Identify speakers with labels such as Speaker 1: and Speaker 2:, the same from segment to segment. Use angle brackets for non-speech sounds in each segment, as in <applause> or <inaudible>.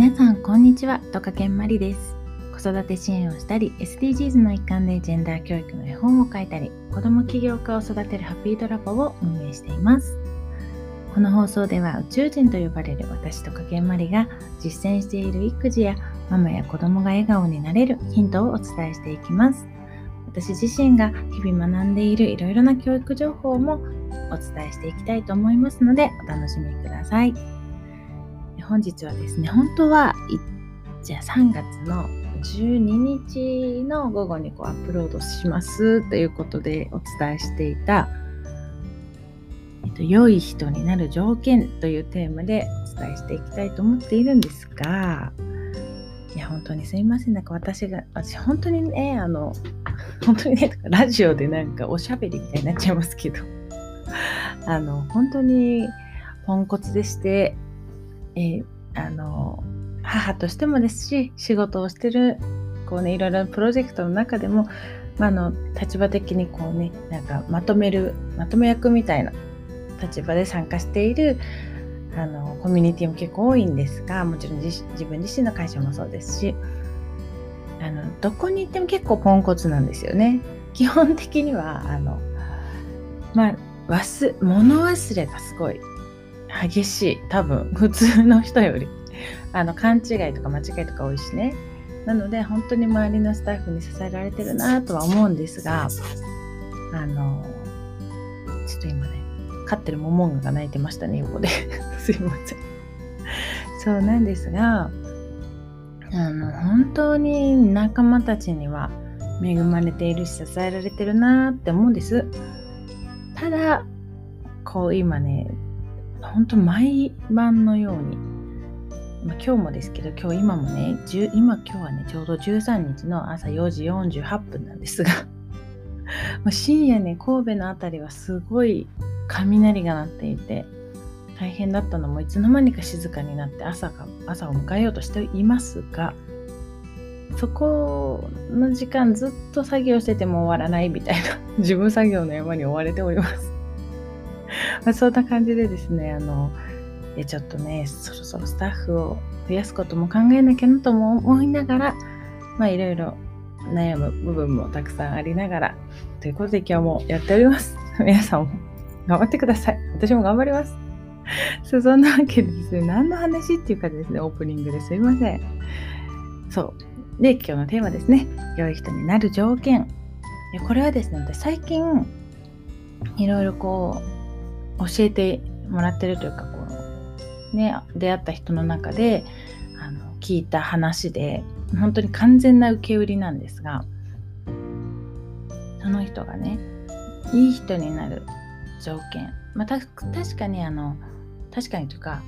Speaker 1: 皆さんこんにちは。トカケンマリです。子育て支援をしたり SDGs の一環でジェンダー教育の絵本を書いたり子ども起業家を育てるハッピードラボを運営しています。この放送では宇宙人と呼ばれる私とかけんまりが実践している育児やママや子供が笑顔になれるヒントをお伝えしていきます。私自身が日々学んでいるいろいろな教育情報もお伝えしていきたいと思いますのでお楽しみください。本日はですね、本当は、じゃあ3月の12日の午後にこうアップロードしますということでお伝えしていた、えっと、良い人になる条件というテーマでお伝えしていきたいと思っているんですが、いや、本当にすいません。なんか私が、私本当にね、あの、本当にね、ラジオでなんかおしゃべりみたいになっちゃいますけど、あの、本当にポンコツでして、えー、あの母としてもですし仕事をしてるこうねいろいろなプロジェクトの中でも、まあの立場的にこうねなんかまとめるまとめ役みたいな立場で参加しているあのコミュニティも結構多いんですがもちろん自分自身の会社もそうですしあのどこに行っても結構ポンコツなんですよね。基本的にはあのまあ忘物忘れがすごい激しい。多分 <laughs> 普通の人より。あの勘違いとか間違いとか多いしね。なので本当に周りのスタッフに支えられてるなとは思うんですがあのちょっと今ね飼ってるモモンガが泣いてましたね横で。<laughs> すいません。そうなんですがあの本当に仲間たちには恵まれているし支えられてるなって思うんです。ただこう今ね本当毎晩のように、まあ、今日もですけど今日今もね今今日はねちょうど13日の朝4時48分なんですが。<laughs> 深夜ね神戸の辺りはすごい雷が鳴っていて大変だったのもいつの間にか静かになって朝か朝を迎えようとしていますがそこの時間ずっと作業してても終わらないみたいな自分作業の山に追われております。まあ、そんな感じでですね、あの、ちょっとね、そろそろスタッフを増やすことも考えなきゃなとも思いながら、まあいろいろ悩む部分もたくさんありながら、ということで今日もやっております。<laughs> 皆さんも頑張ってください。私も頑張ります。<laughs> そんなわけでですね、何の話っていうかですね、オープニングですいません。そう。で、今日のテーマですね。良い人になる条件。これはですね、私最近、いろいろこう、教えてもらってるというかこう、ね、出会った人の中であの聞いた話で本当に完全な受け売りなんですがその人がねいい人になる条件、まあ、確かにあの確かにというか、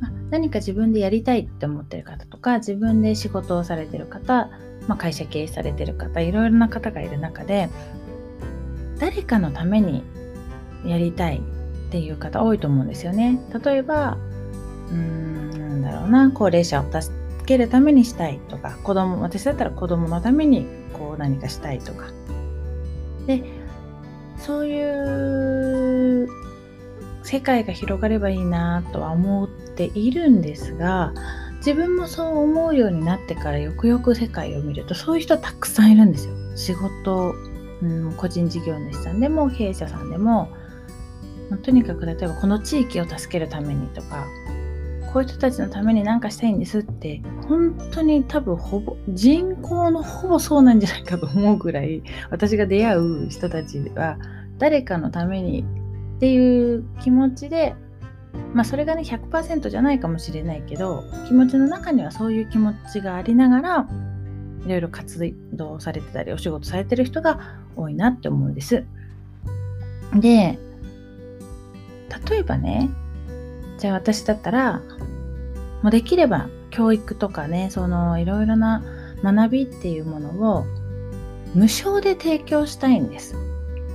Speaker 1: まあ、何か自分でやりたいって思ってる方とか自分で仕事をされてる方、まあ、会社経営されてる方いろいろな方がいる中で誰かのためにやりたいっていう方多いと思うんですよね。例えば、うーん、なんだろうな、高齢者を助けるためにしたいとか、子供、私だったら子供のためにこう何かしたいとか。で、そういう世界が広がればいいなとは思っているんですが、自分もそう思うようになってからよくよく世界を見るとそういう人たくさんいるんですよ。仕事、うん、個人事業主さんでも経営者さんでもとにかく例えばこの地域を助けるためにとかこういう人たちのために何かしたいんですって本当に多分ほぼ人口のほぼそうなんじゃないかと思うぐらい私が出会う人たちは誰かのためにっていう気持ちでまあそれがね100%じゃないかもしれないけど気持ちの中にはそういう気持ちがありながらいろいろ活動されてたりお仕事されてる人が多いなって思うんです。で例えばねじゃあ私だったらもうできれば教育とかねそのいろいろな学びっていうものを無償で提供したいんです。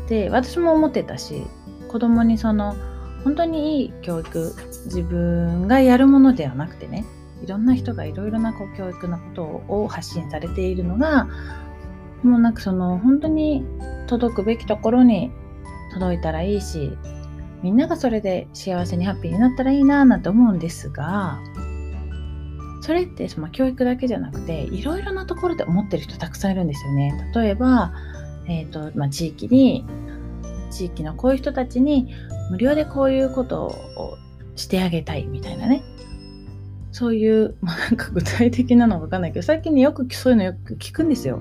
Speaker 1: で私も思ってたし子供にその本当にいい教育自分がやるものではなくてねいろんな人がいろいろなこう教育のことを発信されているのがもうなんかその本当に届くべきところに届いたらいいしみんながそれで幸せにハッピーになったらいいななんて思うんですがそれってその教育だけじゃなくていろいろなところで思ってる人たくさんいるんですよね。例えば、えーとまあ、地域に地域のこういう人たちに無料でこういうことをしてあげたいみたいなねそういう、まあ、なんか具体的なのわかんないけど最近ねよくそういうのよく聞くんですよ。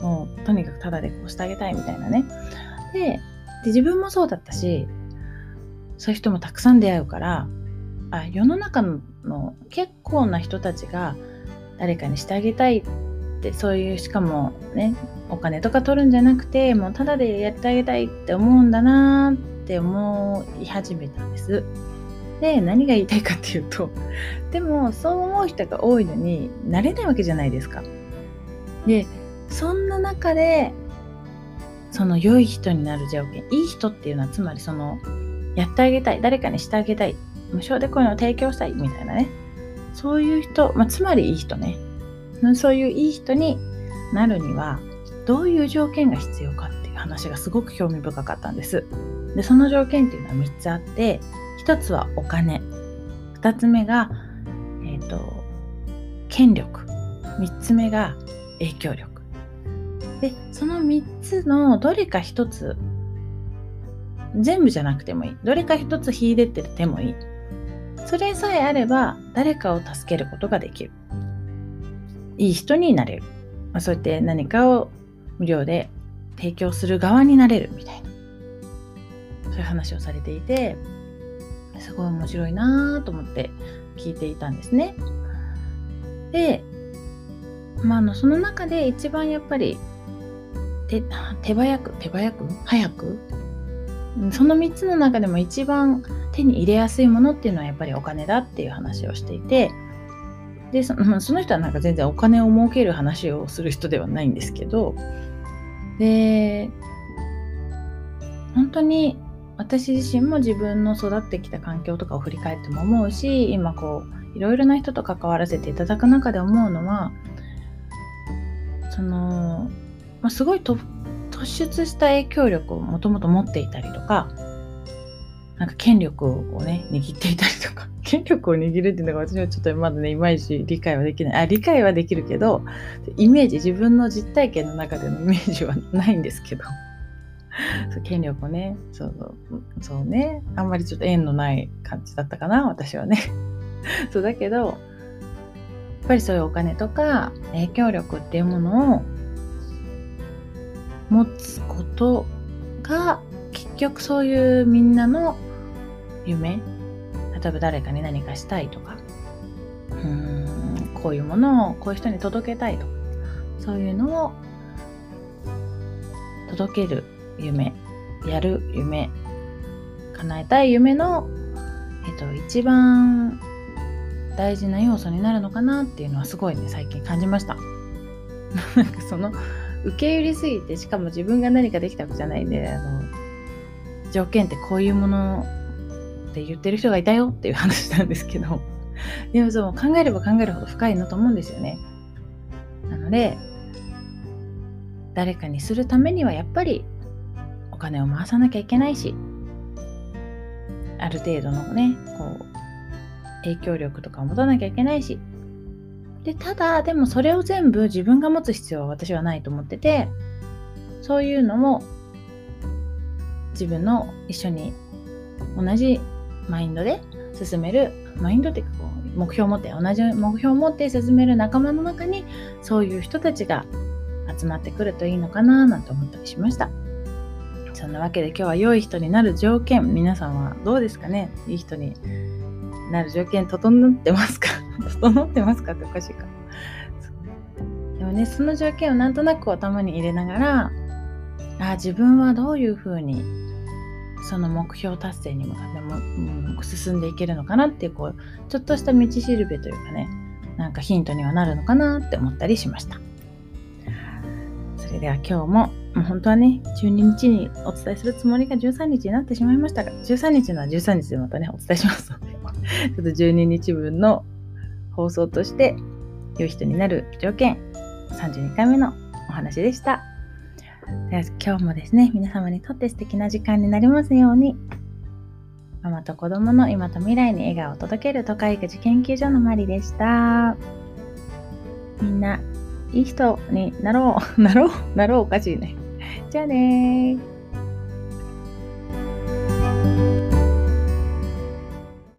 Speaker 1: もうとにかくタダでこうしてあげたいみたいなね。で自分もそうだったしそういう人もたくさん出会うからあ世の中の結構な人たちが誰かにしてあげたいってそういうしかもねお金とか取るんじゃなくてもうただでやってあげたいって思うんだなって思い始めたんです。で何が言いたいかっていうとでもそう思う人が多いのになれないわけじゃないですか。でそんな中でその良い人になる条件いい人っていうのはつまりそのやってあげたい誰かにしてあげたい無償でこういうのを提供したいみたいなね。そういう人、まあ、つまりいい人ね。そういういい人になるにはどういう条件が必要かっていう話がすごく興味深かったんです。でその条件っていうのは3つあって1つはお金。2つ目が、えー、と権力。3つ目が影響力。でその3つのどれか1つ全部じゃなくてもいい。どれか1つ秀でててもいい。それさえあれば誰かを助けることができる。いい人になれる、まあ、そうやって何かを無料で提供する側になれるみたいな。そういう話をされていてすごい面白いなと思って聞いていたんですね。で、ま、あのその中で一番やっぱり手手早く手早く？早く？その3つの中でも一番手に入れやすいものっていうのはやっぱりお金だっていう話をしていてでその <laughs> その人はなんか全然お金を儲ける話をする人ではないんですけどで本当に私自身も自分の育ってきた環境とかを振り返っても思うし今こういろいろな人と関わらせていただく中で思うのはその、まあ、すごい突突出した影響力をもともと持っていたりとかなんか権力をね握っていたりとか <laughs> 権力を握るっていうのが私はちょっとまだねいまいち理解はできない。あ理解はできるけどイメージ自分の実体験の中でのイメージはないんですけど。そう権力をねそうそうねあんまりちょっと縁のない感じだったかな私はね。そうだけどやっぱりそういうお金とか影響力っていうものを持つことが結局そういうみんなの夢？例えば誰かに何かしたいとか。うーんこういうものをこういう人に届けたいとか。そういうのを届ける夢。やる夢。叶えたい夢の、えっと、一番大事な要素になるのかなっていうのはすごいね最近感じました。<laughs> なんかその受け入れすぎてしかも自分が何かできたわけじゃないんであの条件ってこういうものって言ってる人がいたよっていう話なんですけど <laughs> でもそう考えれば考えるほど深いなと思うんですよね。なので誰かにするためにはやっぱりお金を回さなきゃいけないしある程度のねこう影響力とかを持たなきゃいけないしでただでもそれを全部自分が持つ必要は私はないと思っててそういうのも自分の一緒に同じマインドで進めるマインドっていうかこう目標を持って同じ目標を持って進める仲間の中にそういう人たちが集まってくるといいのかななんて思ったりしました。そんなわけで今日は良い人になる条件皆さんはどうですかね？いい人になる条件整ってますか？<laughs> 整ってますかっておかしいかでもねその条件をなんとなく頭に入れながらあ自分はどういうふうにその目標達成に向かっても、うん、進んでいけるのかなっていうこうちょっとした道しるべというかねなんかヒントにはなるのかなって思ったりしました。それでは今日ももう本当はね12日にお伝えするつもりが13日になってしまいましたが13日のは13日でまたねお伝えしますので <laughs> ちょっと12日分の放送として良い人になる条件32回目のお話でした。今日もですね、皆様にとって素敵な時間になりますように。ママと子供の今と未来に笑顔を届ける都会育児研究所のマリでした。みんな、いい人になろう、<laughs> なろう、なろうおかしいね。じゃあね。